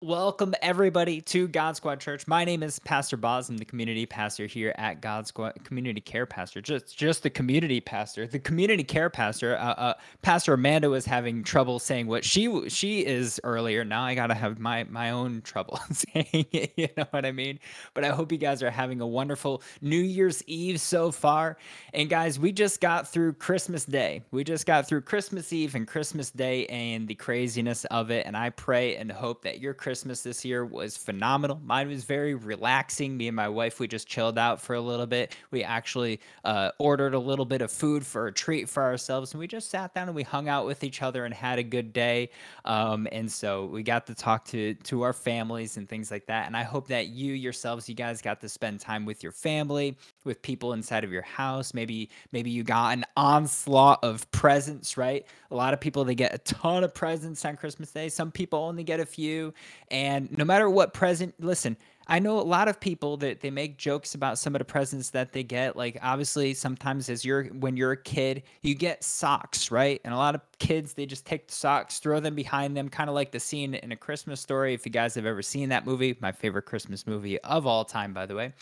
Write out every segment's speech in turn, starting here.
Welcome everybody to God Squad Church. My name is Pastor Boz. I'm the community pastor here at God Squad Community Care Pastor. Just just the community pastor. The community care pastor. Uh, uh, pastor Amanda was having trouble saying what she she is earlier. Now I gotta have my my own trouble saying it. You know what I mean? But I hope you guys are having a wonderful New Year's Eve so far. And guys, we just got through Christmas Day. We just got through Christmas Eve and Christmas Day and the craziness of it. And I pray and hope that your Christmas this year was phenomenal. Mine was very relaxing. Me and my wife, we just chilled out for a little bit. We actually uh, ordered a little bit of food for a treat for ourselves, and we just sat down and we hung out with each other and had a good day. Um, and so we got to talk to to our families and things like that. And I hope that you yourselves, you guys, got to spend time with your family, with people inside of your house. Maybe maybe you got an onslaught of presents, right? A lot of people they get a ton of presents on Christmas Day. Some people only get a few. And no matter what present, listen, I know a lot of people that they make jokes about some of the presents that they get. Like obviously sometimes as you're when you're a kid, you get socks, right? And a lot of kids they just take the socks, throw them behind them, kind of like the scene in a Christmas story. If you guys have ever seen that movie, my favorite Christmas movie of all time, by the way.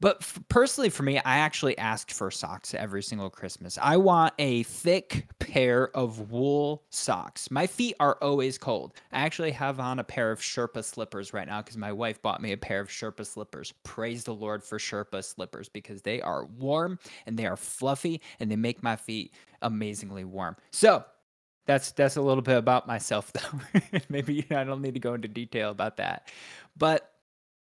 But f- personally, for me, I actually asked for socks every single Christmas. I want a thick pair of wool socks. My feet are always cold. I actually have on a pair of Sherpa slippers right now because my wife bought me a pair of Sherpa slippers. Praise the Lord for Sherpa slippers because they are warm and they are fluffy and they make my feet amazingly warm. So, that's that's a little bit about myself though. Maybe I don't need to go into detail about that. But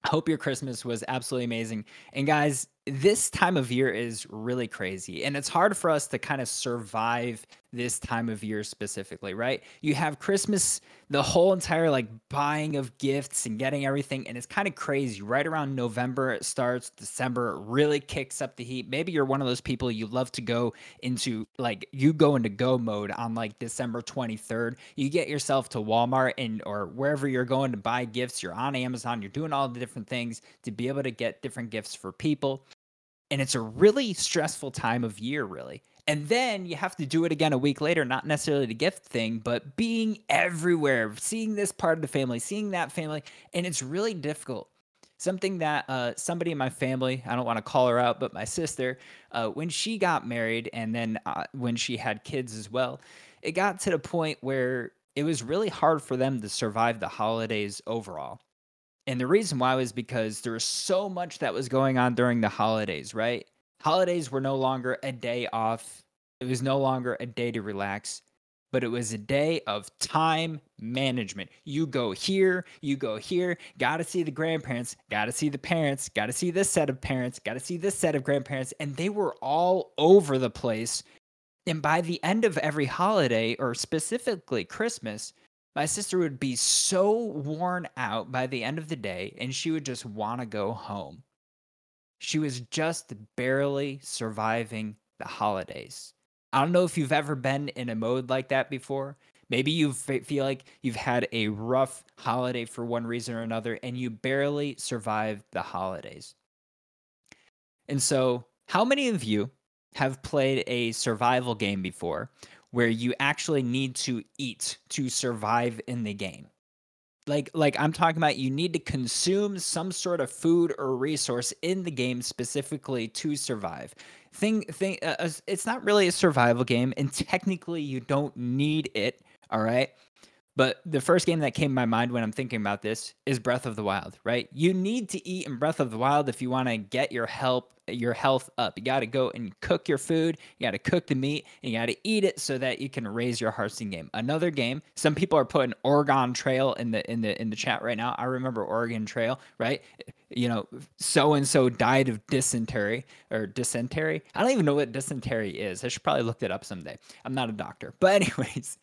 Hope your Christmas was absolutely amazing. And guys, this time of year is really crazy. And it's hard for us to kind of survive this time of year specifically, right? You have Christmas, the whole entire like buying of gifts and getting everything. And it's kind of crazy. Right around November, it starts, December it really kicks up the heat. Maybe you're one of those people you love to go into like you go into go mode on like December 23rd. You get yourself to Walmart and or wherever you're going to buy gifts, you're on Amazon, you're doing all the different things to be able to get different gifts for people and it's a really stressful time of year really. And then you have to do it again a week later not necessarily the gift thing but being everywhere seeing this part of the family seeing that family and it's really difficult. Something that uh, somebody in my family i don't want to call her out but my sister uh, when she got married and then uh, when she had kids as well it got to the point where it was really hard for them to survive the holidays overall and the reason why was because there was so much that was going on during the holidays, right? Holidays were no longer a day off. It was no longer a day to relax, but it was a day of time management. You go here, you go here, got to see the grandparents, got to see the parents, got to see this set of parents, got to see this set of grandparents. And they were all over the place. And by the end of every holiday, or specifically Christmas, my sister would be so worn out by the end of the day, and she would just want to go home. She was just barely surviving the holidays. I don't know if you've ever been in a mode like that before. Maybe you feel like you've had a rough holiday for one reason or another, and you barely survived the holidays. And so, how many of you have played a survival game before where you actually need to eat to survive in the game. Like like I'm talking about you need to consume some sort of food or resource in the game specifically to survive. Thing thing uh, uh it's not really a survival game and technically you don't need it, all right? But the first game that came to my mind when I'm thinking about this is Breath of the Wild, right? You need to eat in Breath of the Wild if you want to get your help your health up. You got to go and cook your food. You got to cook the meat and you got to eat it so that you can raise your Hearthstone game. Another game. Some people are putting Oregon Trail in the in the in the chat right now. I remember Oregon Trail, right? You know, so and so died of dysentery or dysentery. I don't even know what dysentery is. I should probably look it up someday. I'm not a doctor, but anyways.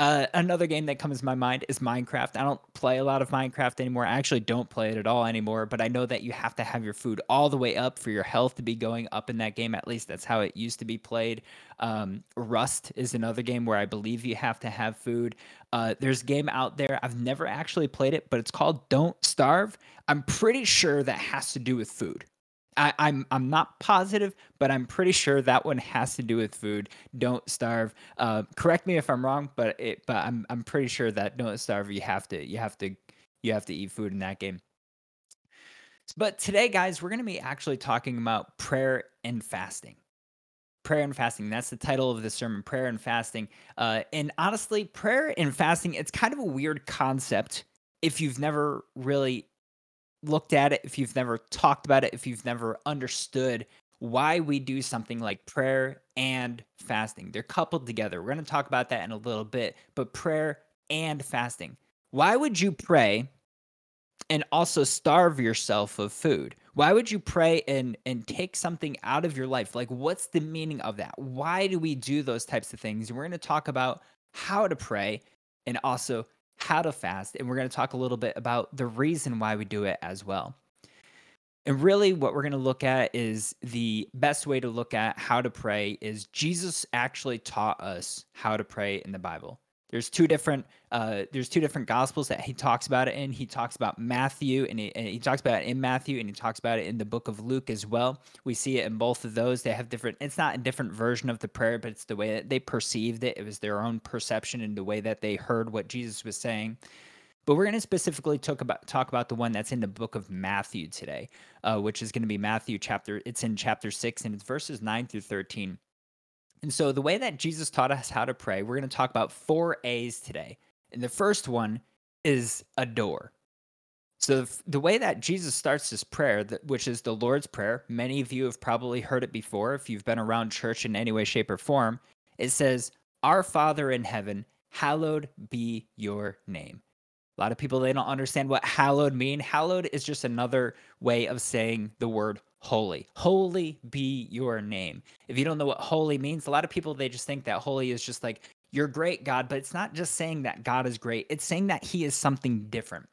Uh, another game that comes to my mind is Minecraft. I don't play a lot of Minecraft anymore. I actually don't play it at all anymore, but I know that you have to have your food all the way up for your health to be going up in that game. At least that's how it used to be played. Um, Rust is another game where I believe you have to have food. Uh, there's a game out there. I've never actually played it, but it's called Don't Starve. I'm pretty sure that has to do with food. I, I'm I'm not positive, but I'm pretty sure that one has to do with food. Don't starve. Uh, correct me if I'm wrong, but it but I'm I'm pretty sure that don't starve. You have to you have to you have to eat food in that game. But today, guys, we're going to be actually talking about prayer and fasting. Prayer and fasting. That's the title of the sermon, prayer and fasting. Uh, and honestly, prayer and fasting, it's kind of a weird concept if you've never really looked at it, if you've never talked about it, if you've never understood why we do something like prayer and fasting. They're coupled together. We're going to talk about that in a little bit, but prayer and fasting. Why would you pray and also starve yourself of food? Why would you pray and and take something out of your life? Like what's the meaning of that? Why do we do those types of things? We're going to talk about how to pray and also how to fast and we're going to talk a little bit about the reason why we do it as well. And really, what we're going to look at is the best way to look at how to pray is Jesus actually taught us how to pray in the Bible. There's two different uh, there's two different gospels that he talks about it in. He talks about Matthew and he, and he talks about it in Matthew and he talks about it in the book of Luke as well. We see it in both of those. They have different. It's not a different version of the prayer, but it's the way that they perceived it. It was their own perception and the way that they heard what Jesus was saying. But we're going to specifically talk about talk about the one that's in the book of Matthew today, uh, which is going to be Matthew chapter. It's in chapter six and it's verses nine through thirteen. And so the way that Jesus taught us how to pray, we're going to talk about four A's today. And the first one is adore. So the way that Jesus starts his prayer, which is the Lord's prayer, many of you have probably heard it before if you've been around church in any way, shape, or form. It says, "Our Father in heaven, hallowed be your name." A lot of people they don't understand what hallowed mean. Hallowed is just another way of saying the word holy. Holy be your name. If you don't know what holy means, a lot of people they just think that holy is just like you're great God, but it's not just saying that God is great. It's saying that he is something different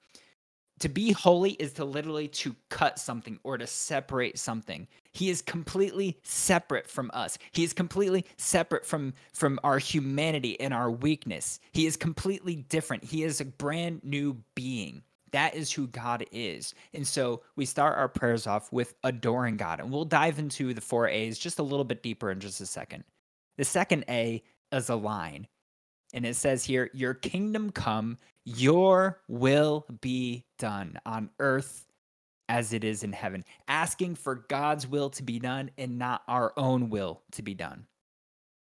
to be holy is to literally to cut something or to separate something he is completely separate from us he is completely separate from from our humanity and our weakness he is completely different he is a brand new being that is who God is. And so we start our prayers off with adoring God. And we'll dive into the four A's just a little bit deeper in just a second. The second A is align. And it says here, Your kingdom come, your will be done on earth as it is in heaven. Asking for God's will to be done and not our own will to be done.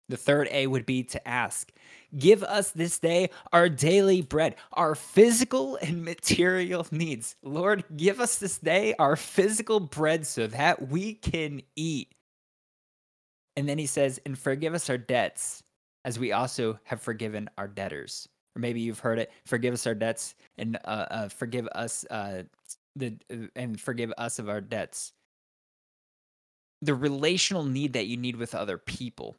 The third A would be to ask, Give us this day our daily bread, our physical and material needs. Lord, give us this day our physical bread so that we can eat. And then he says, And forgive us our debts as we also have forgiven our debtors. Or maybe you've heard it, forgive us our debts and uh, uh, forgive us uh, the uh, and forgive us of our debts. The relational need that you need with other people.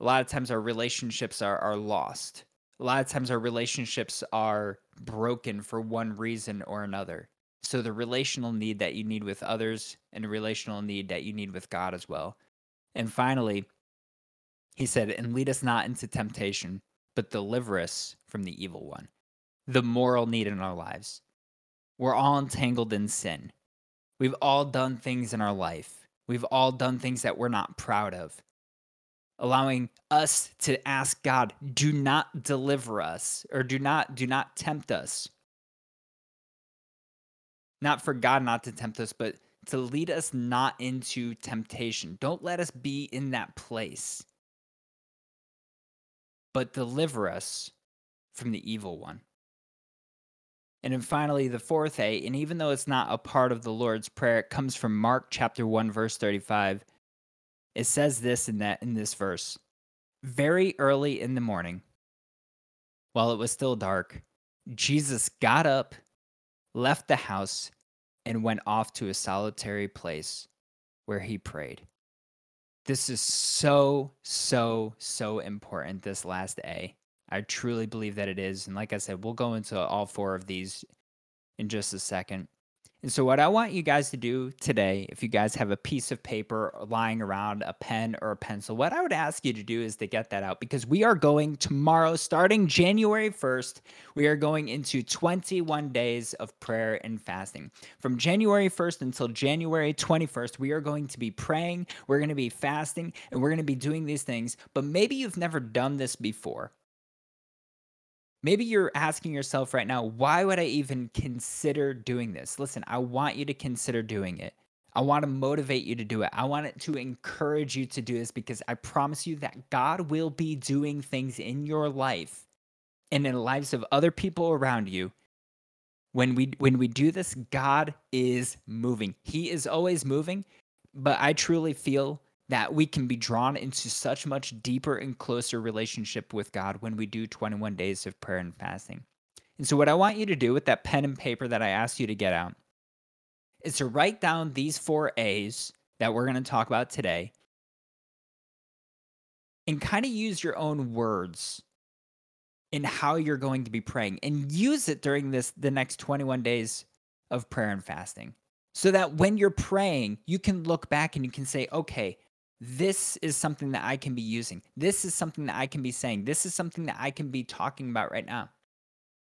A lot of times our relationships are are lost. A lot of times our relationships are broken for one reason or another. So the relational need that you need with others and the relational need that you need with God as well. And finally, he said, And lead us not into temptation, but deliver us from the evil one. The moral need in our lives. We're all entangled in sin. We've all done things in our life. We've all done things that we're not proud of. Allowing us to ask God, do not deliver us or do not do not tempt us. Not for God not to tempt us, but to lead us not into temptation. Don't let us be in that place but deliver us from the evil one. And then finally, the fourth A, and even though it's not a part of the Lord's Prayer, it comes from Mark chapter 1, verse 35. It says this in that in this verse. Very early in the morning, while it was still dark, Jesus got up, left the house, and went off to a solitary place where he prayed. This is so, so, so important, this last A. I truly believe that it is. And like I said, we'll go into all four of these in just a second. And so, what I want you guys to do today, if you guys have a piece of paper lying around, a pen or a pencil, what I would ask you to do is to get that out because we are going tomorrow, starting January 1st, we are going into 21 days of prayer and fasting. From January 1st until January 21st, we are going to be praying, we're going to be fasting, and we're going to be doing these things. But maybe you've never done this before. Maybe you're asking yourself right now, why would I even consider doing this? Listen, I want you to consider doing it. I want to motivate you to do it. I want it to encourage you to do this because I promise you that God will be doing things in your life and in the lives of other people around you. When we when we do this, God is moving. He is always moving, but I truly feel that we can be drawn into such much deeper and closer relationship with God when we do 21 days of prayer and fasting. And so, what I want you to do with that pen and paper that I asked you to get out is to write down these four A's that we're going to talk about today and kind of use your own words in how you're going to be praying and use it during this the next 21 days of prayer and fasting so that when you're praying you can look back and you can say okay this is something that I can be using. This is something that I can be saying. This is something that I can be talking about right now.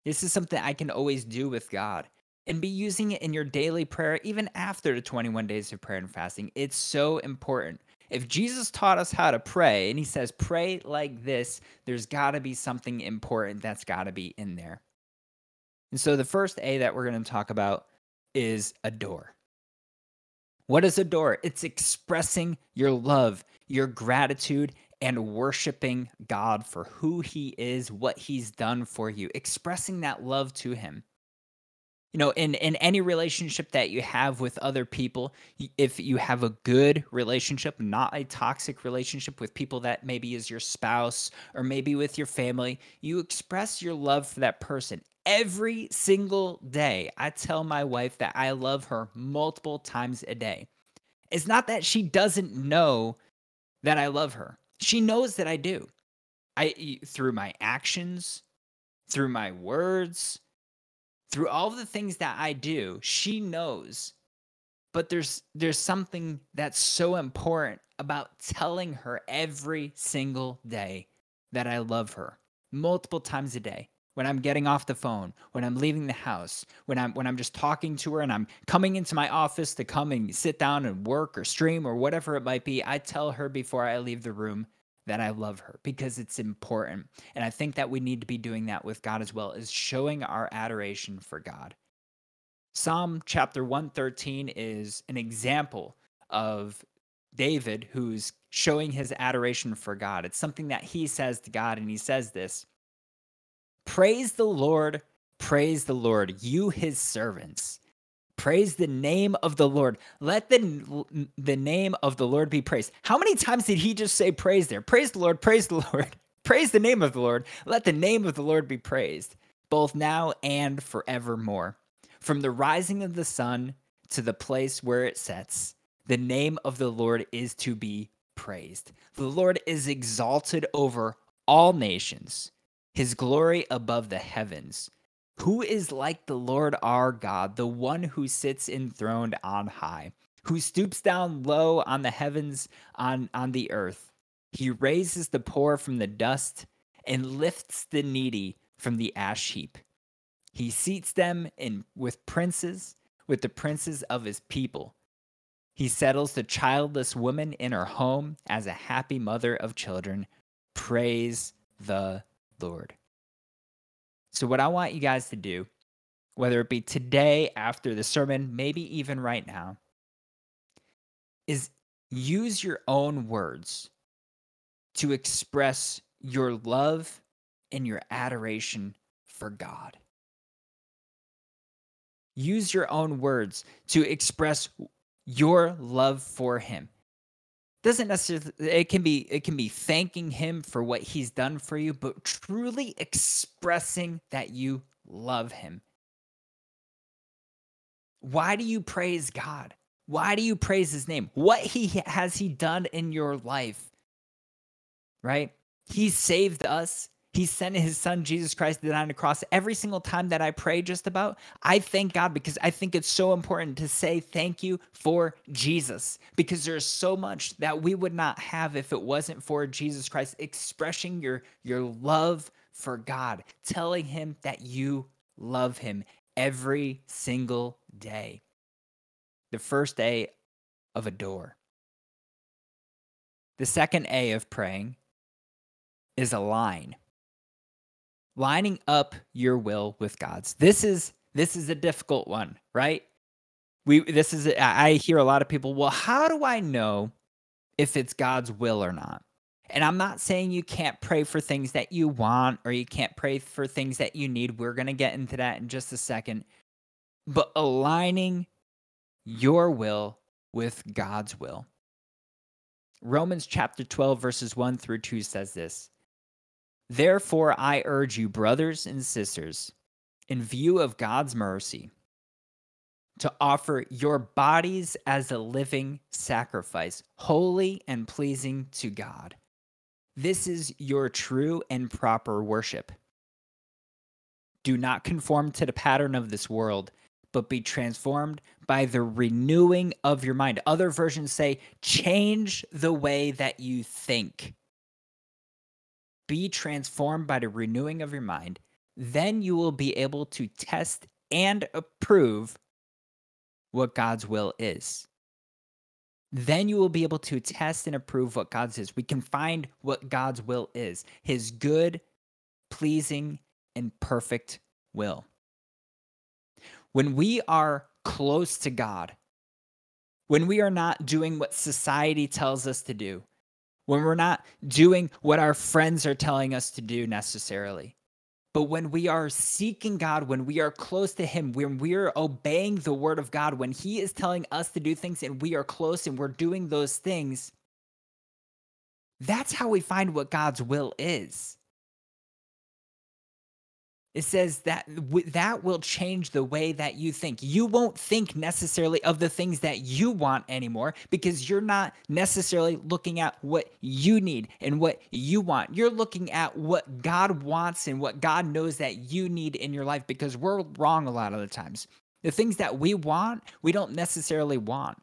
This is something I can always do with God and be using it in your daily prayer, even after the 21 days of prayer and fasting. It's so important. If Jesus taught us how to pray and he says, pray like this, there's got to be something important that's got to be in there. And so the first A that we're going to talk about is adore. What is adore? It's expressing your love, your gratitude, and worshiping God for who He is, what He's done for you, expressing that love to Him. You know, in, in any relationship that you have with other people, if you have a good relationship, not a toxic relationship with people that maybe is your spouse or maybe with your family, you express your love for that person every single day. I tell my wife that I love her multiple times a day. It's not that she doesn't know that I love her. She knows that I do. I through my actions, through my words, through all the things that I do, she knows. But there's there's something that's so important about telling her every single day that I love her multiple times a day when I'm getting off the phone, when I'm leaving the house, when I'm when I'm just talking to her and I'm coming into my office to come and sit down and work or stream or whatever it might be, I tell her before I leave the room that I love her because it's important. And I think that we need to be doing that with God as well, is showing our adoration for God. Psalm chapter 113 is an example of David who's showing his adoration for God. It's something that he says to God, and he says this Praise the Lord, praise the Lord, you his servants. Praise the name of the Lord. Let the, the name of the Lord be praised. How many times did he just say praise there? Praise the Lord, praise the Lord, praise the name of the Lord. Let the name of the Lord be praised, both now and forevermore. From the rising of the sun to the place where it sets, the name of the Lord is to be praised. The Lord is exalted over all nations his glory above the heavens. Who is like the Lord our God, the one who sits enthroned on high, who stoops down low on the heavens, on, on the earth? He raises the poor from the dust and lifts the needy from the ash heap. He seats them in with princes, with the princes of his people. He settles the childless woman in her home as a happy mother of children. Praise the Lord. So, what I want you guys to do, whether it be today after the sermon, maybe even right now, is use your own words to express your love and your adoration for God. Use your own words to express your love for Him doesn't necessarily it can be it can be thanking him for what he's done for you but truly expressing that you love him. Why do you praise god? Why do you praise his name? What he has he done in your life? Right? He saved us he sent his son Jesus Christ to die on the cross. Every single time that I pray just about, I thank God because I think it's so important to say thank you for Jesus because there's so much that we would not have if it wasn't for Jesus Christ expressing your your love for God, telling him that you love him every single day. The first A of adore. The second A of praying is align. Lining up your will with God's. This is this is a difficult one, right? We this is I hear a lot of people, "Well, how do I know if it's God's will or not?" And I'm not saying you can't pray for things that you want or you can't pray for things that you need. We're going to get into that in just a second. But aligning your will with God's will. Romans chapter 12, verses 1 through 2 says this Therefore, I urge you, brothers and sisters, in view of God's mercy, to offer your bodies as a living sacrifice, holy and pleasing to God. This is your true and proper worship. Do not conform to the pattern of this world, but be transformed by the renewing of your mind. Other versions say, change the way that you think. Be transformed by the renewing of your mind. Then you will be able to test and approve what God's will is. Then you will be able to test and approve what God's is. We can find what God's will is his good, pleasing, and perfect will. When we are close to God, when we are not doing what society tells us to do, when we're not doing what our friends are telling us to do necessarily, but when we are seeking God, when we are close to Him, when we are obeying the Word of God, when He is telling us to do things and we are close and we're doing those things, that's how we find what God's will is. It says that that will change the way that you think. You won't think necessarily of the things that you want anymore because you're not necessarily looking at what you need and what you want. You're looking at what God wants and what God knows that you need in your life because we're wrong a lot of the times. The things that we want, we don't necessarily want.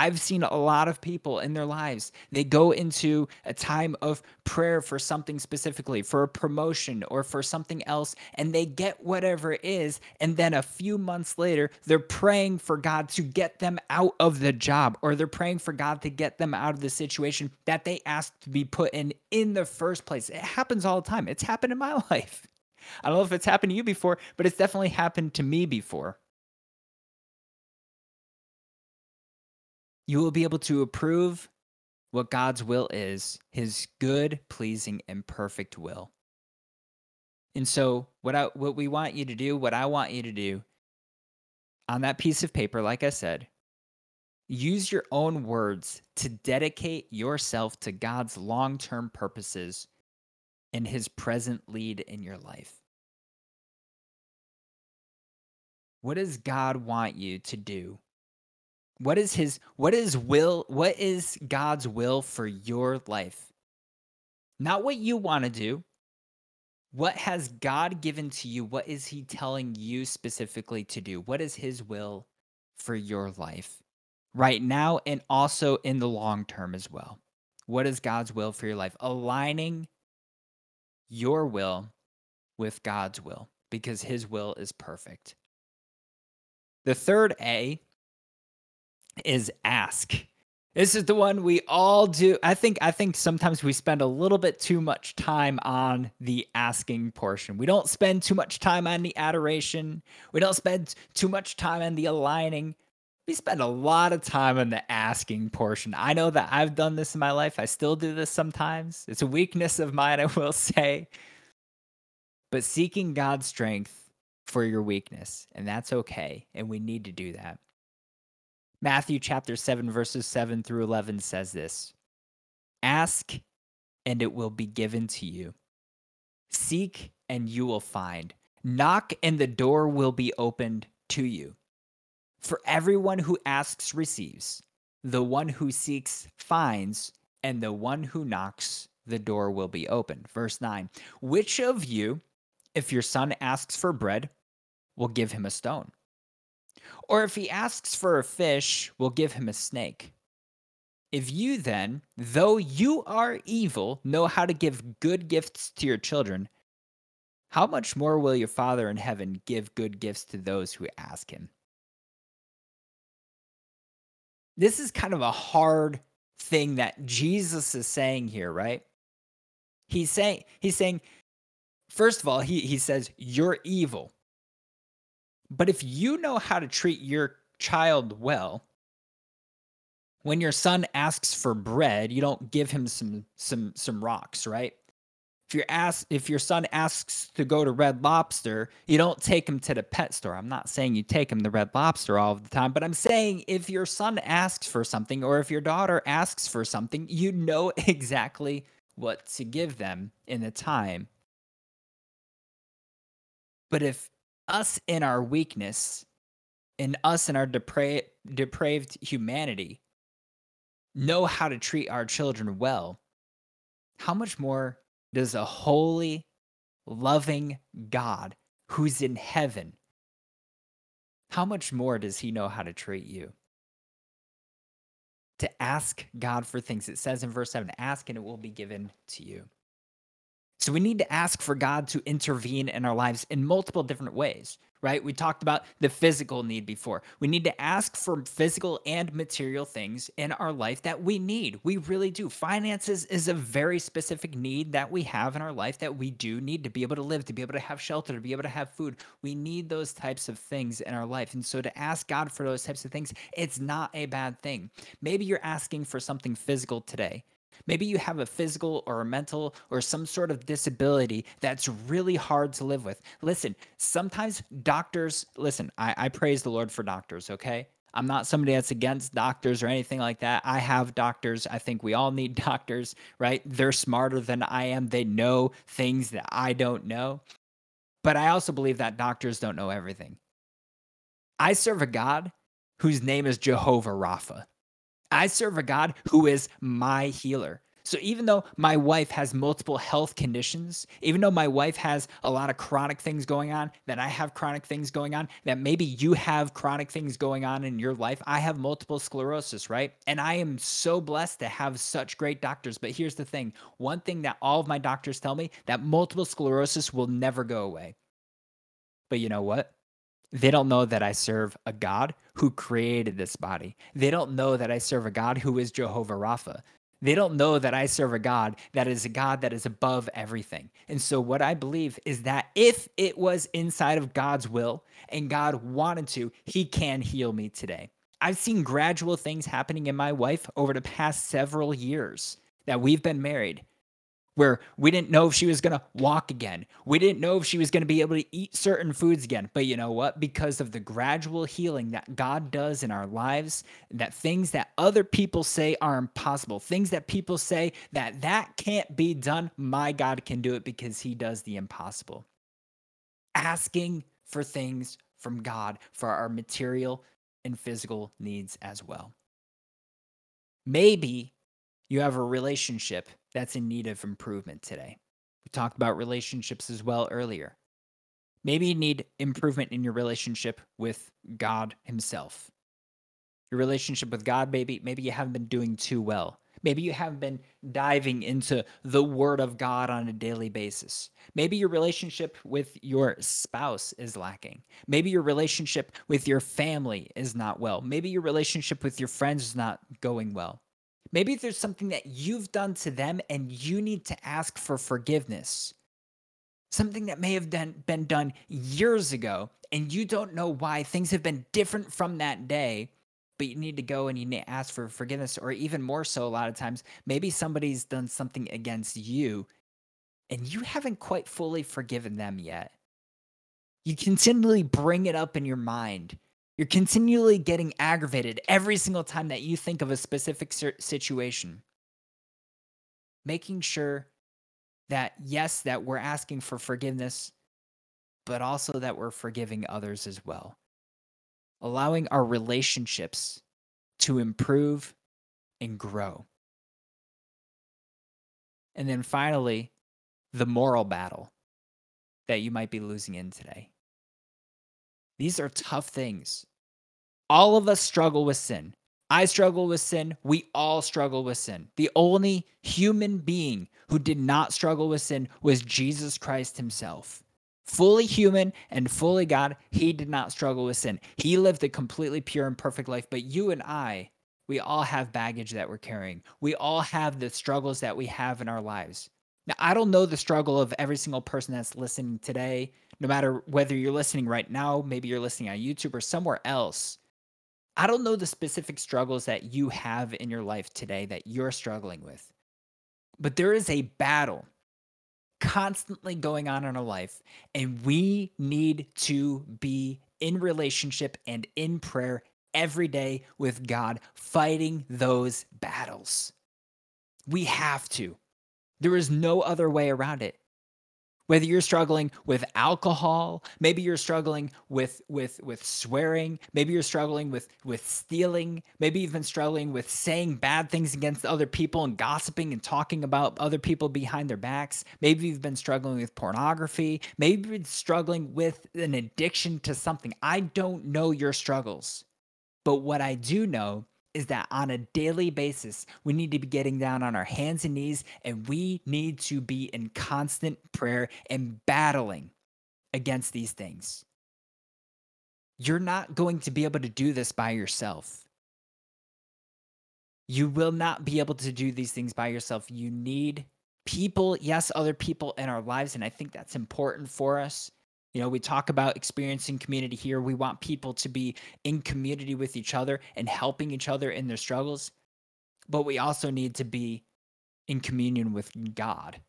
I've seen a lot of people in their lives, they go into a time of prayer for something specifically, for a promotion or for something else, and they get whatever it is. And then a few months later, they're praying for God to get them out of the job, or they're praying for God to get them out of the situation that they asked to be put in in the first place. It happens all the time. It's happened in my life. I don't know if it's happened to you before, but it's definitely happened to me before. You will be able to approve what God's will is, his good, pleasing, and perfect will. And so, what I what we want you to do, what I want you to do on that piece of paper, like I said, use your own words to dedicate yourself to God's long-term purposes and his present lead in your life. What does God want you to do what is his what is will what is God's will for your life? Not what you want to do. What has God given to you? What is he telling you specifically to do? What is his will for your life right now and also in the long term as well? What is God's will for your life? Aligning your will with God's will because his will is perfect. The third A is ask. This is the one we all do. I think I think sometimes we spend a little bit too much time on the asking portion. We don't spend too much time on the adoration. We don't spend too much time on the aligning. We spend a lot of time on the asking portion. I know that I've done this in my life. I still do this sometimes. It's a weakness of mine, I will say. But seeking God's strength for your weakness, and that's okay, and we need to do that. Matthew chapter 7, verses 7 through 11 says this Ask, and it will be given to you. Seek, and you will find. Knock, and the door will be opened to you. For everyone who asks receives, the one who seeks finds, and the one who knocks, the door will be opened. Verse 9 Which of you, if your son asks for bread, will give him a stone? Or if he asks for a fish, we'll give him a snake. If you then, though you are evil, know how to give good gifts to your children, how much more will your Father in heaven give good gifts to those who ask him? This is kind of a hard thing that Jesus is saying here, right? He's saying he's saying First of all, he, he says, You're evil. But if you know how to treat your child well, when your son asks for bread, you don't give him some some some rocks, right? If your ask if your son asks to go to Red Lobster, you don't take him to the pet store. I'm not saying you take him to Red Lobster all the time, but I'm saying if your son asks for something or if your daughter asks for something, you know exactly what to give them in the time. But if us in our weakness, in us in our depra- depraved humanity, know how to treat our children well, how much more does a holy, loving God who's in heaven, how much more does he know how to treat you? To ask God for things. It says in verse 7 ask and it will be given to you. So we need to ask for God to intervene in our lives in multiple different ways right? We talked about the physical need before. We need to ask for physical and material things in our life that we need. We really do. Finances is a very specific need that we have in our life that we do need to be able to live, to be able to have shelter, to be able to have food. We need those types of things in our life. And so to ask God for those types of things, it's not a bad thing. Maybe you're asking for something physical today. Maybe you have a physical or a mental or some sort of disability that's really hard to live with. Listen, sometimes doctors, listen, I, I praise the Lord for doctors, okay? I'm not somebody that's against doctors or anything like that. I have doctors. I think we all need doctors, right? They're smarter than I am. They know things that I don't know. But I also believe that doctors don't know everything. I serve a God whose name is Jehovah Rapha. I serve a God who is my healer. So even though my wife has multiple health conditions, even though my wife has a lot of chronic things going on, that I have chronic things going on, that maybe you have chronic things going on in your life, I have multiple sclerosis, right? And I am so blessed to have such great doctors. But here's the thing one thing that all of my doctors tell me that multiple sclerosis will never go away. But you know what? They don't know that I serve a God who created this body. They don't know that I serve a God who is Jehovah Rapha. They don't know that I serve a God that is a God that is above everything. And so, what I believe is that if it was inside of God's will and God wanted to, He can heal me today. I've seen gradual things happening in my wife over the past several years that we've been married where we didn't know if she was going to walk again. We didn't know if she was going to be able to eat certain foods again. But you know what? Because of the gradual healing that God does in our lives, that things that other people say are impossible, things that people say that that can't be done, my God can do it because he does the impossible. Asking for things from God for our material and physical needs as well. Maybe you have a relationship that's in need of improvement today. We talked about relationships as well earlier. Maybe you need improvement in your relationship with God Himself. Your relationship with God, maybe, maybe you haven't been doing too well. Maybe you haven't been diving into the Word of God on a daily basis. Maybe your relationship with your spouse is lacking. Maybe your relationship with your family is not well. Maybe your relationship with your friends is not going well. Maybe there's something that you've done to them and you need to ask for forgiveness. Something that may have been done years ago and you don't know why things have been different from that day, but you need to go and you need to ask for forgiveness. Or even more so, a lot of times, maybe somebody's done something against you and you haven't quite fully forgiven them yet. You continually bring it up in your mind you're continually getting aggravated every single time that you think of a specific situation. Making sure that, yes, that we're asking for forgiveness, but also that we're forgiving others as well. Allowing our relationships to improve and grow. And then finally, the moral battle that you might be losing in today. These are tough things all of us struggle with sin. I struggle with sin. We all struggle with sin. The only human being who did not struggle with sin was Jesus Christ himself. Fully human and fully God, he did not struggle with sin. He lived a completely pure and perfect life. But you and I, we all have baggage that we're carrying. We all have the struggles that we have in our lives. Now, I don't know the struggle of every single person that's listening today, no matter whether you're listening right now, maybe you're listening on YouTube or somewhere else. I don't know the specific struggles that you have in your life today that you're struggling with. But there is a battle constantly going on in our life, and we need to be in relationship and in prayer every day with God, fighting those battles. We have to. There is no other way around it. Whether you're struggling with alcohol, maybe you're struggling with with with swearing, maybe you're struggling with with stealing, maybe you've been struggling with saying bad things against other people and gossiping and talking about other people behind their backs. Maybe you've been struggling with pornography, maybe you've been struggling with an addiction to something. I don't know your struggles. But what I do know is that on a daily basis, we need to be getting down on our hands and knees and we need to be in constant prayer and battling against these things. You're not going to be able to do this by yourself. You will not be able to do these things by yourself. You need people, yes, other people in our lives. And I think that's important for us. You know, we talk about experiencing community here. We want people to be in community with each other and helping each other in their struggles. But we also need to be in communion with God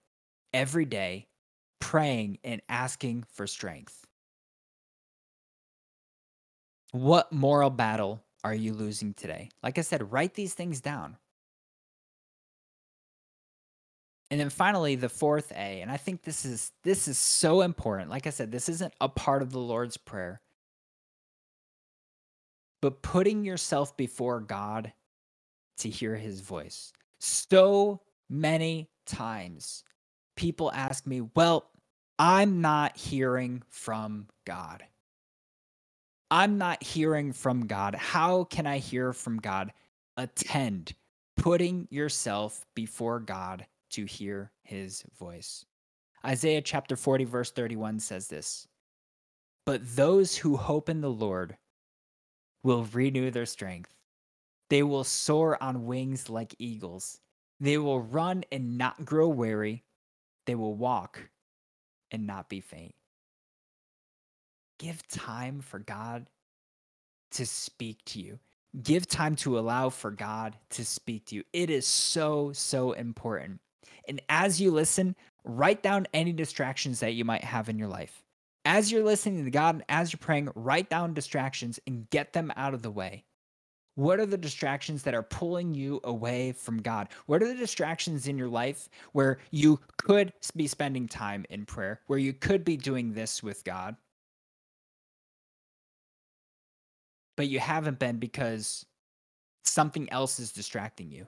every day, praying and asking for strength. What moral battle are you losing today? Like I said, write these things down. And then finally, the fourth A, and I think this is this is so important. Like I said, this isn't a part of the Lord's prayer. But putting yourself before God to hear his voice. So many times people ask me, "Well, I'm not hearing from God. I'm not hearing from God. How can I hear from God?" Attend putting yourself before God to hear his voice. Isaiah chapter 40, verse 31 says this But those who hope in the Lord will renew their strength. They will soar on wings like eagles. They will run and not grow weary. They will walk and not be faint. Give time for God to speak to you. Give time to allow for God to speak to you. It is so, so important. And as you listen, write down any distractions that you might have in your life. As you're listening to God and as you're praying, write down distractions and get them out of the way. What are the distractions that are pulling you away from God? What are the distractions in your life where you could be spending time in prayer, where you could be doing this with God, but you haven't been because something else is distracting you?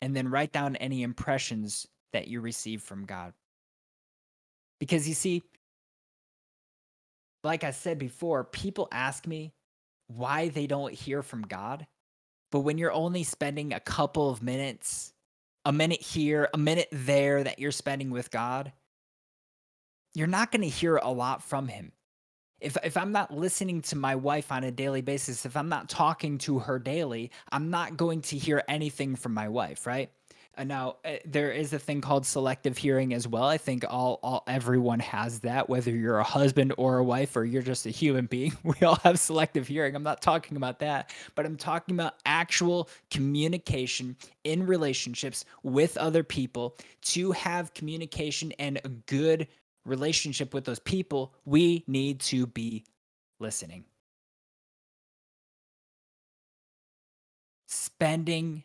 And then write down any impressions that you receive from God. Because you see, like I said before, people ask me why they don't hear from God. But when you're only spending a couple of minutes, a minute here, a minute there that you're spending with God, you're not going to hear a lot from Him if if I'm not listening to my wife on a daily basis, if I'm not talking to her daily, I'm not going to hear anything from my wife, right? Uh, now uh, there is a thing called selective hearing as well. I think all all everyone has that, whether you're a husband or a wife or you're just a human being. We all have selective hearing. I'm not talking about that, but I'm talking about actual communication in relationships with other people to have communication and a good relationship with those people, we need to be listening. Spending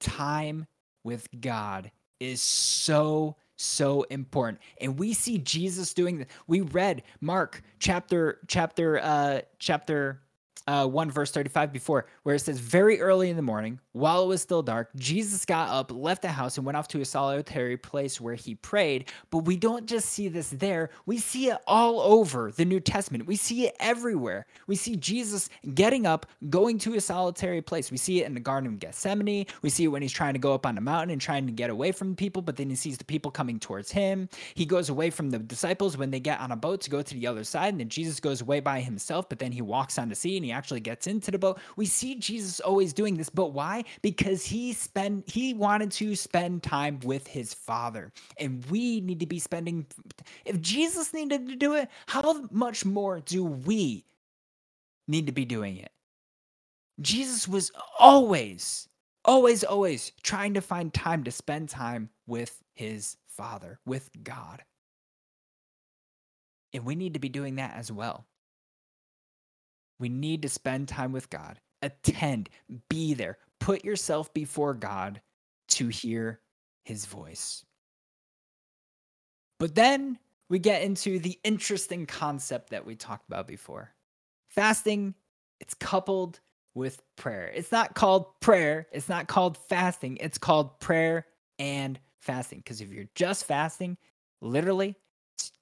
time with God is so so important and we see jesus doing that we read mark chapter chapter uh chapter uh, 1 verse 35 before where it says very early in the morning while it was still dark jesus got up left the house and went off to a solitary place where he prayed. But we don't just see this there. We see it all over the new testament. We see it everywhere. We see jesus getting up going to a solitary place. We see it in the garden of gethsemane. We see it when he's trying to go up on the mountain and trying to get away from people but then he sees the people coming towards him. He goes away from the disciples when they get on a boat to go to the other side and then jesus goes away by himself but then he walks on the sea and he actually gets into the boat. We see Jesus always doing this, but why? Because he spend he wanted to spend time with his Father. And we need to be spending if Jesus needed to do it, how much more do we need to be doing it? Jesus was always always always trying to find time to spend time with his Father, with God. And we need to be doing that as well. We need to spend time with God, attend, be there, put yourself before God to hear his voice. But then we get into the interesting concept that we talked about before. Fasting, it's coupled with prayer. It's not called prayer, it's not called fasting, it's called prayer and fasting. Because if you're just fasting, literally,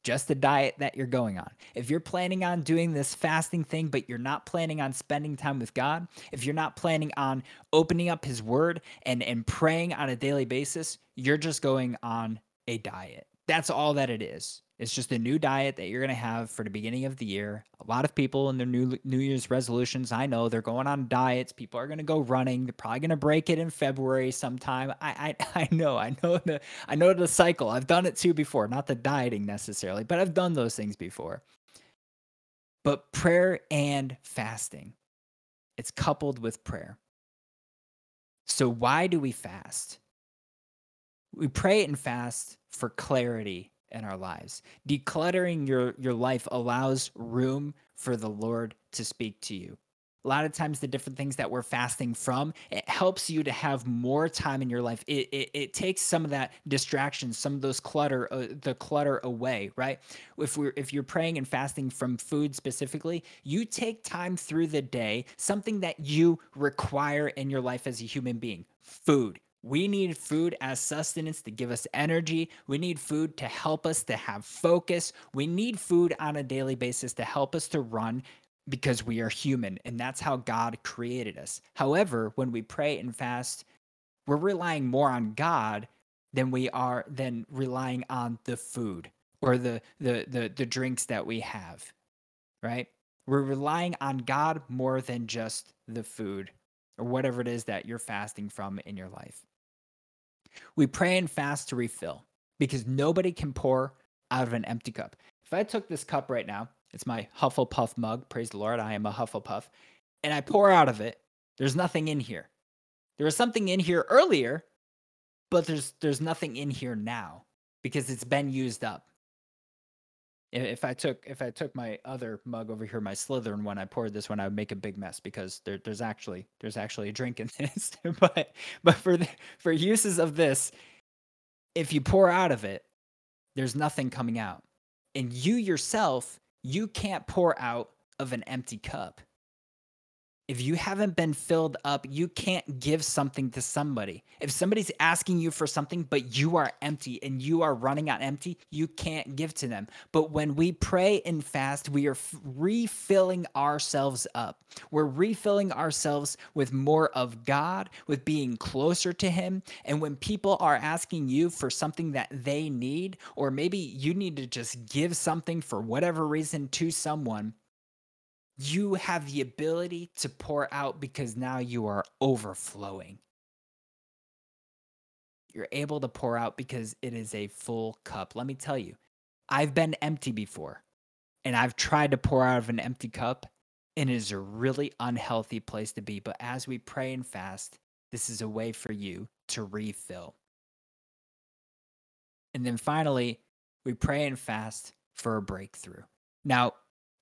just a diet that you're going on. If you're planning on doing this fasting thing, but you're not planning on spending time with God, if you're not planning on opening up His Word and, and praying on a daily basis, you're just going on a diet. That's all that it is. It's just a new diet that you're going to have for the beginning of the year. A lot of people in their new New Year's resolutions, I know they're going on diets. People are going to go running. They're probably going to break it in February sometime. I, I I know. I know the I know the cycle. I've done it too before. Not the dieting necessarily, but I've done those things before. But prayer and fasting. It's coupled with prayer. So why do we fast? We pray and fast for clarity in our lives. Decluttering your your life allows room for the Lord to speak to you. A lot of times, the different things that we're fasting from, it helps you to have more time in your life. It, it, it takes some of that distraction, some of those clutter, uh, the clutter away, right? If we're if you're praying and fasting from food specifically, you take time through the day, something that you require in your life as a human being, food we need food as sustenance to give us energy. We need food to help us to have focus. We need food on a daily basis to help us to run because we are human and that's how God created us. However, when we pray and fast, we're relying more on God than we are than relying on the food or the the the, the drinks that we have. Right? We're relying on God more than just the food or whatever it is that you're fasting from in your life. We pray and fast to refill because nobody can pour out of an empty cup. If I took this cup right now, it's my Hufflepuff mug, praise the Lord, I am a Hufflepuff, and I pour out of it, there's nothing in here. There was something in here earlier, but there's there's nothing in here now because it's been used up if I took if I took my other mug over here, my Slytherin one, I poured this one, I would make a big mess because there, there's actually there's actually a drink in this. but but for the, for uses of this, if you pour out of it, there's nothing coming out, and you yourself you can't pour out of an empty cup if you haven't been filled up, you can't give something to somebody. If somebody's asking you for something, but you are empty and you are running on empty, you can't give to them. But when we pray and fast, we are refilling ourselves up. We're refilling ourselves with more of God, with being closer to Him. And when people are asking you for something that they need, or maybe you need to just give something for whatever reason to someone, you have the ability to pour out because now you are overflowing. You're able to pour out because it is a full cup. Let me tell you, I've been empty before and I've tried to pour out of an empty cup, and it is a really unhealthy place to be. But as we pray and fast, this is a way for you to refill. And then finally, we pray and fast for a breakthrough. Now,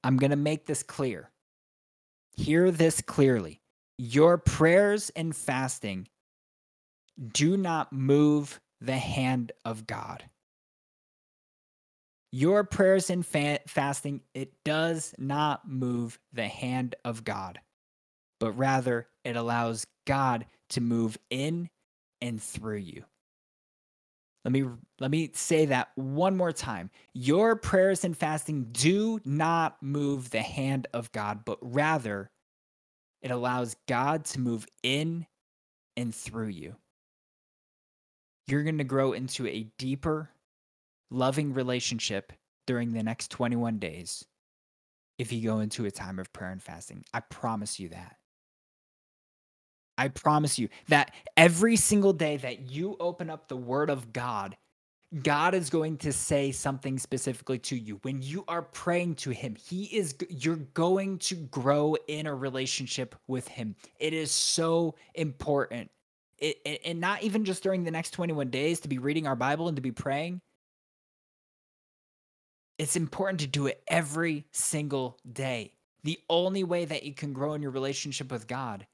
I'm going to make this clear. Hear this clearly. Your prayers and fasting do not move the hand of God. Your prayers and fa- fasting, it does not move the hand of God, but rather it allows God to move in and through you. Let me let me say that one more time. Your prayers and fasting do not move the hand of God, but rather it allows God to move in and through you. You're going to grow into a deeper, loving relationship during the next 21 days. if you go into a time of prayer and fasting. I promise you that. I promise you that every single day that you open up the word of God, God is going to say something specifically to you. When you are praying to him, he is you're going to grow in a relationship with him. It is so important. It, it, and not even just during the next 21 days to be reading our Bible and to be praying. It's important to do it every single day. The only way that you can grow in your relationship with God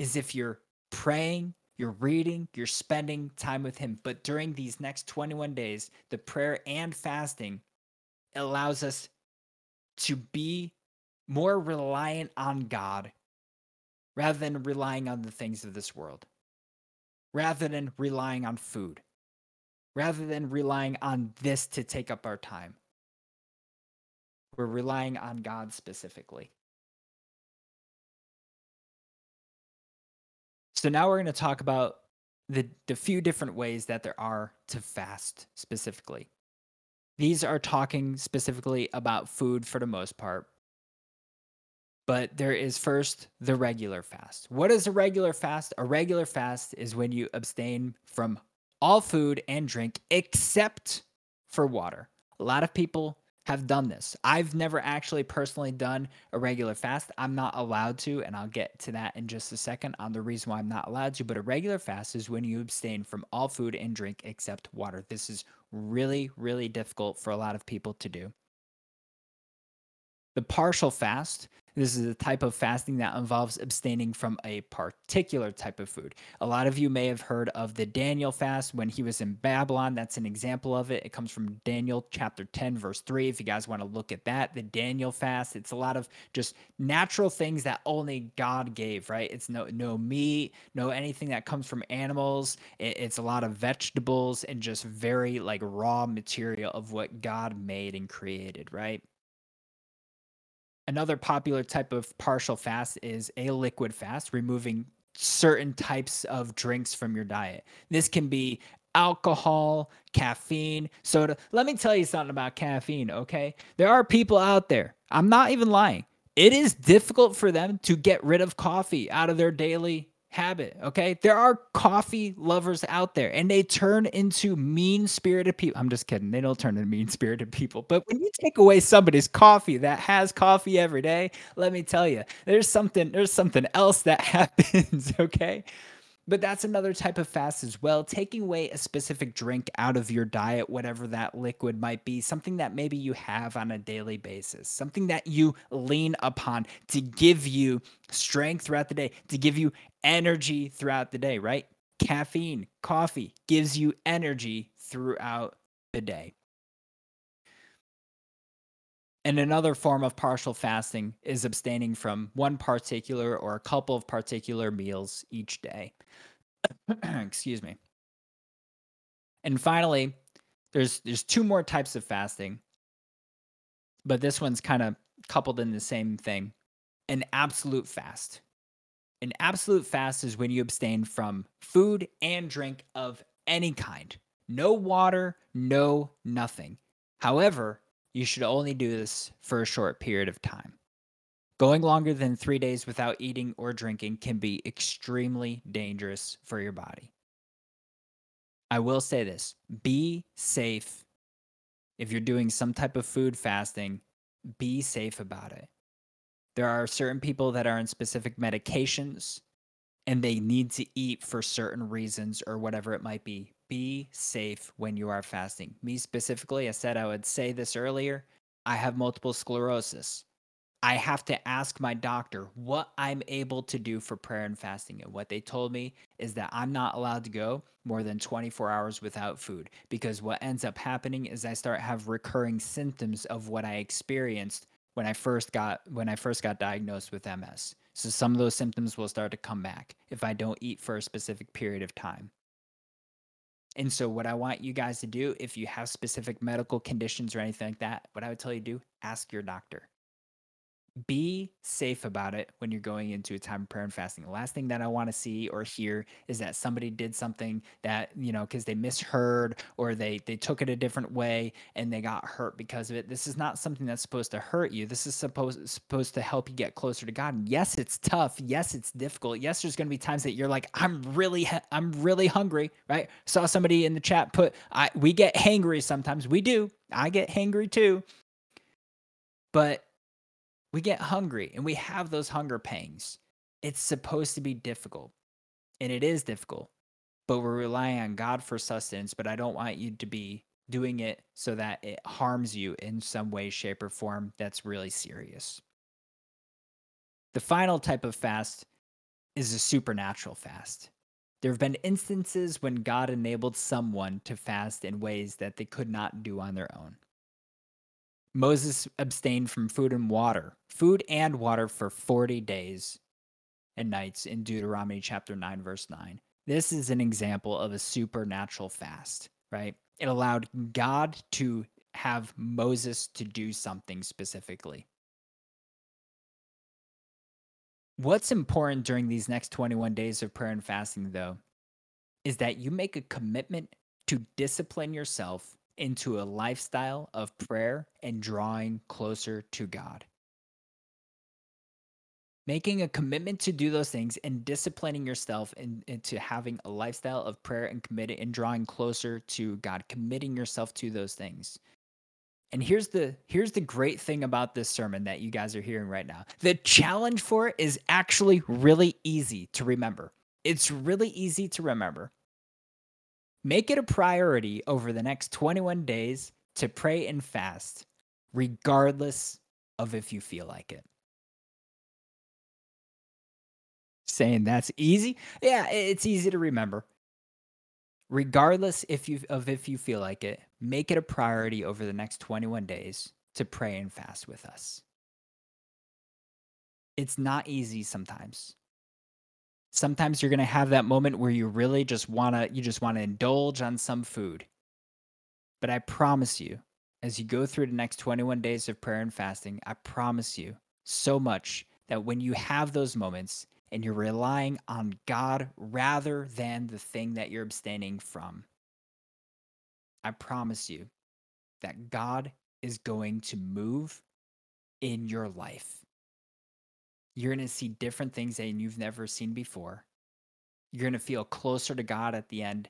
is if you're praying, you're reading, you're spending time with Him. But during these next 21 days, the prayer and fasting allows us to be more reliant on God rather than relying on the things of this world, rather than relying on food, rather than relying on this to take up our time. We're relying on God specifically. So now we're going to talk about the the few different ways that there are to fast specifically. These are talking specifically about food for the most part. But there is first the regular fast. What is a regular fast? A regular fast is when you abstain from all food and drink except for water. A lot of people have done this. I've never actually personally done a regular fast. I'm not allowed to, and I'll get to that in just a second on the reason why I'm not allowed to. But a regular fast is when you abstain from all food and drink except water. This is really, really difficult for a lot of people to do. The partial fast this is a type of fasting that involves abstaining from a particular type of food. A lot of you may have heard of the Daniel fast when he was in Babylon. That's an example of it. It comes from Daniel chapter 10, verse 3. If you guys want to look at that, the Daniel fast, it's a lot of just natural things that only God gave, right? It's no no meat, no anything that comes from animals. It, it's a lot of vegetables and just very like raw material of what God made and created, right? Another popular type of partial fast is a liquid fast, removing certain types of drinks from your diet. This can be alcohol, caffeine, soda. Let me tell you something about caffeine, okay? There are people out there, I'm not even lying. It is difficult for them to get rid of coffee out of their daily habit. Okay. There are coffee lovers out there and they turn into mean spirited people. I'm just kidding. They don't turn into mean spirited people. But when you take away somebody's coffee that has coffee every day, let me tell you, there's something, there's something else that happens. Okay. But that's another type of fast as well. Taking away a specific drink out of your diet, whatever that liquid might be, something that maybe you have on a daily basis, something that you lean upon to give you strength throughout the day, to give you energy throughout the day, right? Caffeine, coffee gives you energy throughout the day. And another form of partial fasting is abstaining from one particular or a couple of particular meals each day. Excuse me. And finally, there's there's two more types of fasting. But this one's kind of coupled in the same thing. An absolute fast. An absolute fast is when you abstain from food and drink of any kind. No water, no nothing. However, you should only do this for a short period of time. Going longer than three days without eating or drinking can be extremely dangerous for your body. I will say this be safe. If you're doing some type of food fasting, be safe about it. There are certain people that are on specific medications and they need to eat for certain reasons or whatever it might be. Be safe when you are fasting. Me specifically, I said I would say this earlier. I have multiple sclerosis. I have to ask my doctor what I'm able to do for prayer and fasting. And what they told me is that I'm not allowed to go more than 24 hours without food because what ends up happening is I start have recurring symptoms of what I experienced when I first got when I first got diagnosed with MS. So some of those symptoms will start to come back if I don't eat for a specific period of time. And so, what I want you guys to do, if you have specific medical conditions or anything like that, what I would tell you to do, ask your doctor. Be safe about it when you're going into a time of prayer and fasting. The last thing that I want to see or hear is that somebody did something that, you know, because they misheard or they they took it a different way and they got hurt because of it. This is not something that's supposed to hurt you. This is supposed supposed to help you get closer to God. And yes, it's tough. Yes, it's difficult. Yes, there's going to be times that you're like, I'm really I'm really hungry, right? Saw somebody in the chat put I we get hangry sometimes. We do. I get hangry too. But we get hungry and we have those hunger pangs. It's supposed to be difficult, and it is difficult, but we're relying on God for sustenance. But I don't want you to be doing it so that it harms you in some way, shape, or form that's really serious. The final type of fast is a supernatural fast. There have been instances when God enabled someone to fast in ways that they could not do on their own. Moses abstained from food and water, food and water for 40 days and nights in Deuteronomy chapter 9, verse 9. This is an example of a supernatural fast, right? It allowed God to have Moses to do something specifically. What's important during these next 21 days of prayer and fasting, though, is that you make a commitment to discipline yourself into a lifestyle of prayer and drawing closer to God. Making a commitment to do those things and disciplining yourself in, into having a lifestyle of prayer and committing and drawing closer to God, committing yourself to those things. And here's the here's the great thing about this sermon that you guys are hearing right now. The challenge for it is actually really easy to remember. It's really easy to remember. Make it a priority over the next 21 days to pray and fast, regardless of if you feel like it. Saying that's easy? Yeah, it's easy to remember. Regardless if you of if you feel like it, make it a priority over the next 21 days to pray and fast with us. It's not easy sometimes sometimes you're going to have that moment where you really just want to you just want to indulge on some food. But i promise you as you go through the next 21 days of prayer and fasting i promise you so much that when you have those moments and you're relying on god rather than the thing that you're abstaining from i promise you that god is going to move in your life you're going to see different things that you've never seen before. You're going to feel closer to God at the end.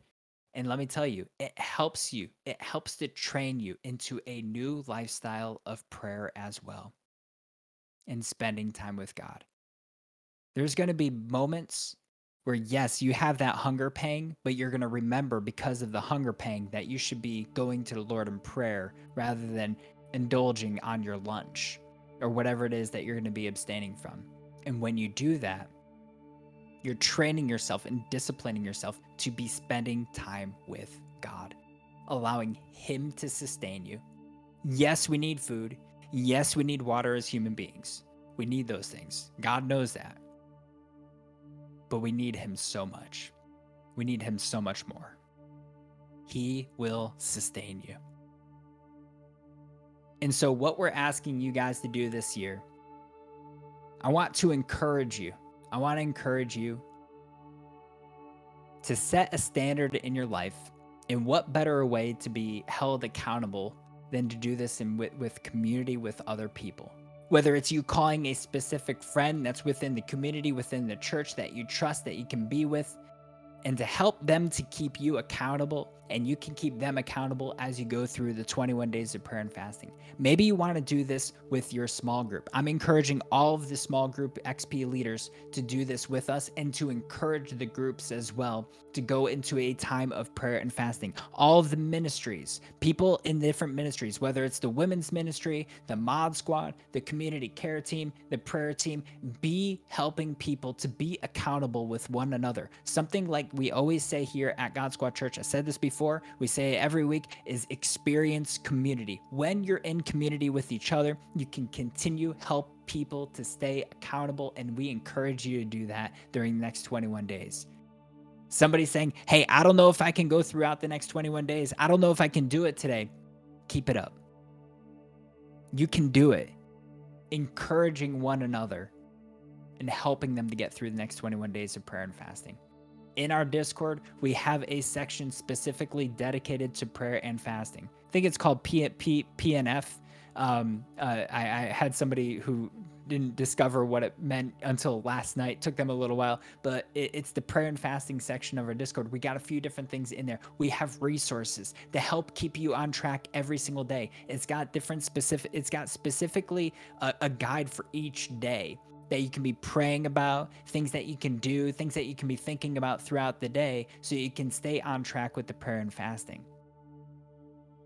And let me tell you, it helps you. It helps to train you into a new lifestyle of prayer as well and spending time with God. There's going to be moments where, yes, you have that hunger pang, but you're going to remember because of the hunger pang that you should be going to the Lord in prayer rather than indulging on your lunch or whatever it is that you're going to be abstaining from. And when you do that, you're training yourself and disciplining yourself to be spending time with God, allowing Him to sustain you. Yes, we need food. Yes, we need water as human beings. We need those things. God knows that. But we need Him so much. We need Him so much more. He will sustain you. And so, what we're asking you guys to do this year, I want to encourage you. I want to encourage you to set a standard in your life. And what better way to be held accountable than to do this in with, with community with other people? Whether it's you calling a specific friend that's within the community, within the church that you trust, that you can be with, and to help them to keep you accountable and you can keep them accountable as you go through the 21 days of prayer and fasting. Maybe you want to do this with your small group. I'm encouraging all of the small group XP leaders to do this with us and to encourage the groups as well to go into a time of prayer and fasting. All of the ministries, people in different ministries, whether it's the women's ministry, the mod squad, the community care team, the prayer team, be helping people to be accountable with one another. Something like we always say here at God Squad Church, I said this before before, we say every week, is experience community. When you're in community with each other, you can continue help people to stay accountable, and we encourage you to do that during the next 21 days. Somebody saying, Hey, I don't know if I can go throughout the next 21 days. I don't know if I can do it today. Keep it up. You can do it. encouraging one another and helping them to get through the next 21 days of prayer and fasting. In our Discord, we have a section specifically dedicated to prayer and fasting. I think it's called P- P- PNF. Um, uh, I, I had somebody who didn't discover what it meant until last night. Took them a little while, but it, it's the prayer and fasting section of our Discord. We got a few different things in there. We have resources to help keep you on track every single day. It's got different specific. It's got specifically a, a guide for each day that you can be praying about, things that you can do, things that you can be thinking about throughout the day so you can stay on track with the prayer and fasting.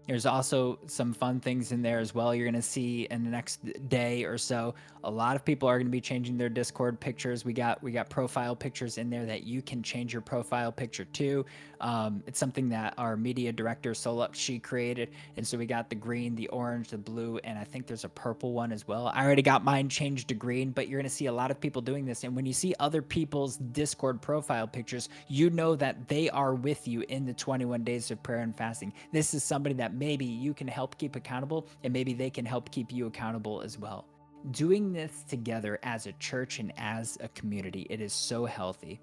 There's also some fun things in there as well. You're going to see in the next day or so. A lot of people are going to be changing their Discord pictures. We got we got profile pictures in there that you can change your profile picture to. Um, it's something that our media director Soluk she created, and so we got the green, the orange, the blue, and I think there's a purple one as well. I already got mine changed to green, but you're going to see a lot of people doing this. And when you see other people's Discord profile pictures, you know that they are with you in the 21 days of prayer and fasting. This is somebody that maybe you can help keep accountable, and maybe they can help keep you accountable as well. Doing this together as a church and as a community, it is so healthy.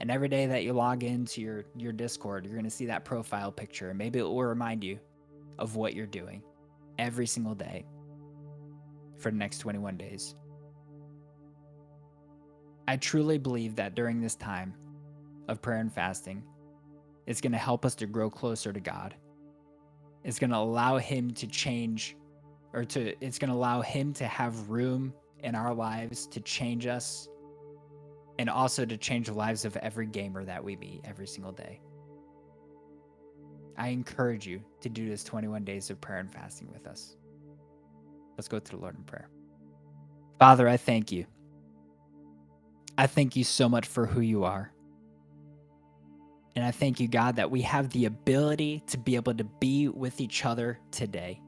And every day that you log into your, your Discord, you're going to see that profile picture, and maybe it will remind you of what you're doing every single day for the next 21 days. I truly believe that during this time of prayer and fasting, it's going to help us to grow closer to God is going to allow him to change or to it's going to allow him to have room in our lives to change us and also to change the lives of every gamer that we meet every single day. I encourage you to do this 21 days of prayer and fasting with us. Let's go to the Lord in prayer. Father, I thank you. I thank you so much for who you are. And I thank you, God, that we have the ability to be able to be with each other today,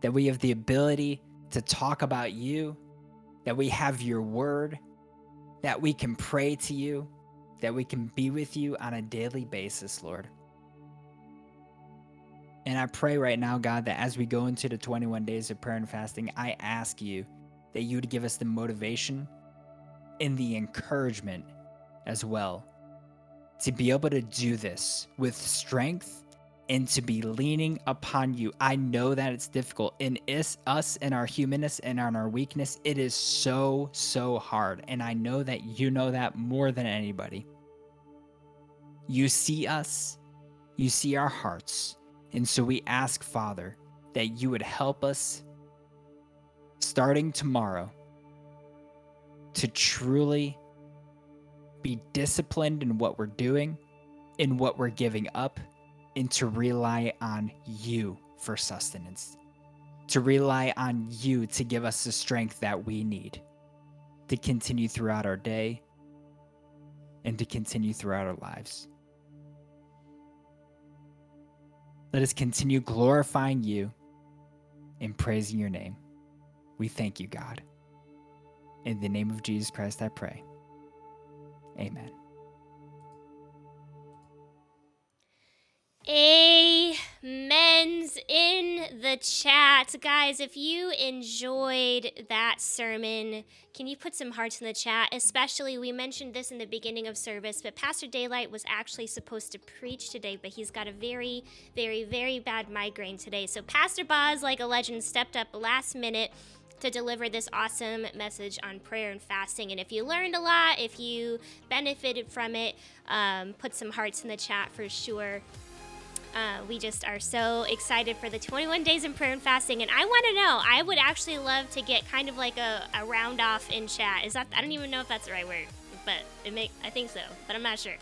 that we have the ability to talk about you, that we have your word, that we can pray to you, that we can be with you on a daily basis, Lord. And I pray right now, God, that as we go into the 21 days of prayer and fasting, I ask you that you would give us the motivation and the encouragement as well to be able to do this with strength and to be leaning upon you. I know that it's difficult. In us and our humanness and on our weakness, it is so, so hard. And I know that you know that more than anybody. You see us, you see our hearts. And so we ask, Father, that you would help us starting tomorrow to truly be disciplined in what we're doing, in what we're giving up, and to rely on you for sustenance. To rely on you to give us the strength that we need to continue throughout our day and to continue throughout our lives. Let us continue glorifying you and praising your name. We thank you, God. In the name of Jesus Christ, I pray. Amen. Amen's in the chat. Guys, if you enjoyed that sermon, can you put some hearts in the chat? Especially, we mentioned this in the beginning of service, but Pastor Daylight was actually supposed to preach today, but he's got a very, very, very bad migraine today. So, Pastor Boz, like a legend, stepped up last minute to deliver this awesome message on prayer and fasting. And if you learned a lot, if you benefited from it, um, put some hearts in the chat for sure. Uh, we just are so excited for the 21 days in prayer and fasting. And I want to know, I would actually love to get kind of like a, a round off in chat. Is that, I don't even know if that's the right word, but it make, I think so, but I'm not sure.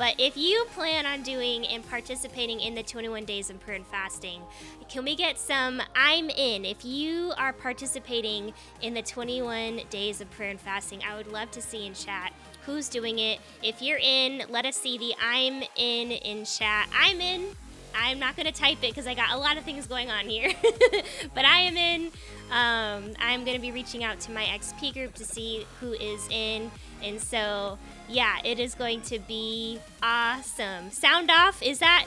But if you plan on doing and participating in the 21 days of prayer and fasting, can we get some I'm in? If you are participating in the 21 days of prayer and fasting, I would love to see in chat who's doing it. If you're in, let us see the I'm in in chat. I'm in. I'm not going to type it because I got a lot of things going on here. but I am in. Um, I'm going to be reaching out to my XP group to see who is in. And so, yeah, it is going to be awesome. Sound off, is that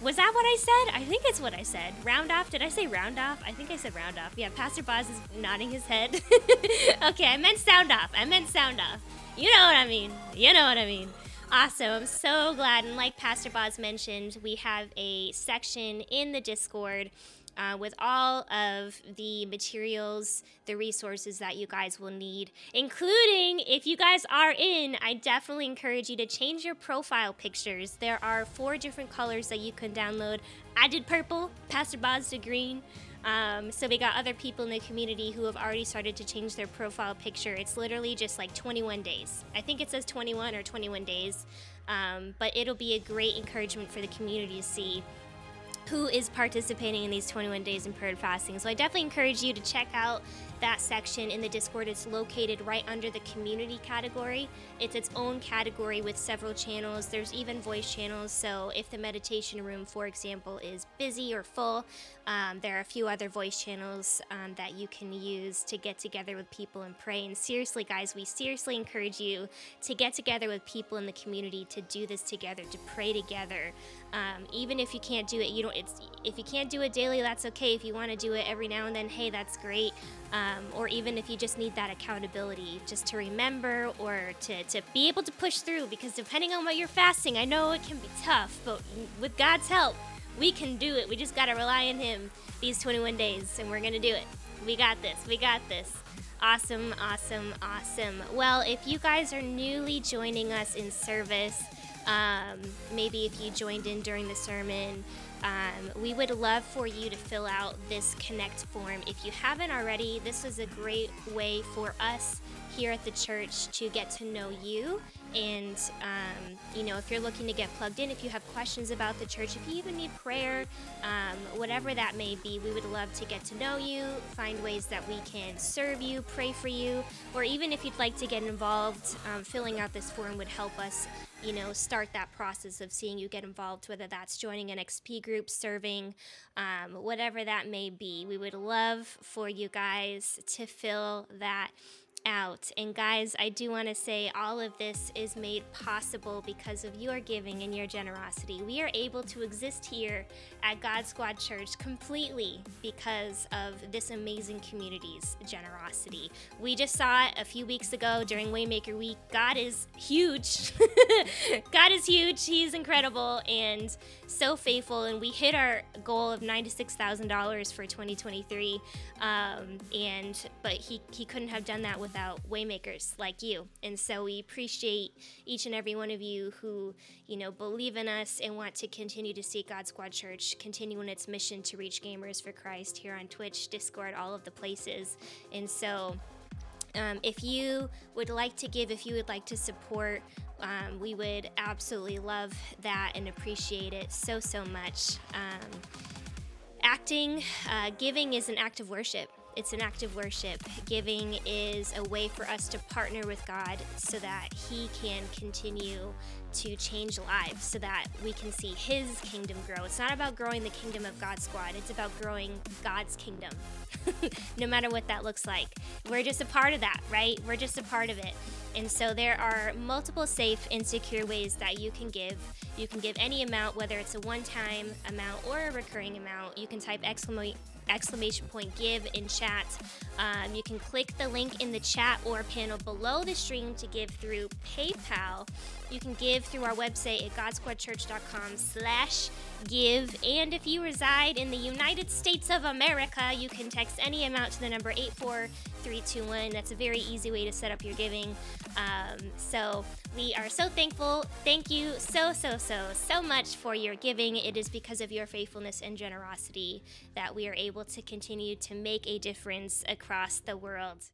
Was that what I said? I think it's what I said. Round off. Did I say round off? I think I said round off. Yeah, Pastor Boz is nodding his head. okay, I meant sound off. I meant sound off. You know what I mean. You know what I mean. Awesome. I'm so glad. And like Pastor Boz mentioned, we have a section in the Discord uh, with all of the materials, the resources that you guys will need, including if you guys are in, I definitely encourage you to change your profile pictures. There are four different colors that you can download. I did purple, Pastor Boz did green. Um, so we got other people in the community who have already started to change their profile picture. It's literally just like 21 days. I think it says 21 or 21 days, um, but it'll be a great encouragement for the community to see who is participating in these 21 days in prayer and fasting. So I definitely encourage you to check out that section in the Discord. It's located right under the community category. It's its own category with several channels. There's even voice channels. So if the meditation room, for example, is busy or full, um, there are a few other voice channels um, that you can use to get together with people and pray. And seriously, guys, we seriously encourage you to get together with people in the community to do this together, to pray together. Um, even if you can't do it, you don't. It's if you can't do it daily, that's okay. If you want to do it every now and then, hey, that's great. Um, or even if you just need that accountability, just to remember or to, to be able to push through. Because depending on what you're fasting, I know it can be tough, but with God's help, we can do it. We just got to rely on Him these 21 days, and we're to do it. We got this. We got this. Awesome, awesome, awesome. Well, if you guys are newly joining us in service, um, maybe if you joined in during the sermon, um, we would love for you to fill out this Connect form. If you haven't already, this is a great way for us here at the church to get to know you and, um, you know, if you're looking to get plugged in, if you have questions about the church, if you even need prayer, um, whatever that may be, we would love to get to know you, find ways that we can serve you, pray for you, or even if you'd like to get involved, um, filling out this form would help us, you know, start that process of seeing you get involved, whether that's joining an XP group, serving, um, whatever that may be. We would love for you guys to fill that out. And guys, I do want to say all of this is made possible because of your giving and your generosity. We are able to exist here at God Squad Church completely because of this amazing community's generosity. We just saw it a few weeks ago during Waymaker Week. God is huge. God is huge. He's incredible and so faithful. And we hit our goal of $96,000 for 2023. Um, and but he, he couldn't have done that without waymakers like you. And so we appreciate each and every one of you who, you know, believe in us and want to continue to see God Squad Church continue in its mission to reach gamers for Christ here on Twitch, Discord, all of the places. And so, um, if you would like to give, if you would like to support, um, we would absolutely love that and appreciate it so, so much. Um, acting, uh, giving is an act of worship. It's an act of worship. Giving is a way for us to partner with God so that He can continue to change lives so that we can see His kingdom grow. It's not about growing the kingdom of God Squad, it's about growing God's kingdom, no matter what that looks like. We're just a part of that, right? We're just a part of it. And so there are multiple safe and secure ways that you can give. You can give any amount, whether it's a one time amount or a recurring amount. You can type exclamation exclamation point give in chat. Um, you can click the link in the chat or panel below the stream to give through PayPal. You can give through our website at godsquadchurch.com slash give. And if you reside in the United States of America, you can text any amount to the number 84321. That's a very easy way to set up your giving. Um, so we are so thankful. Thank you so, so, so, so much for your giving. It is because of your faithfulness and generosity that we are able to continue to make a difference across the world.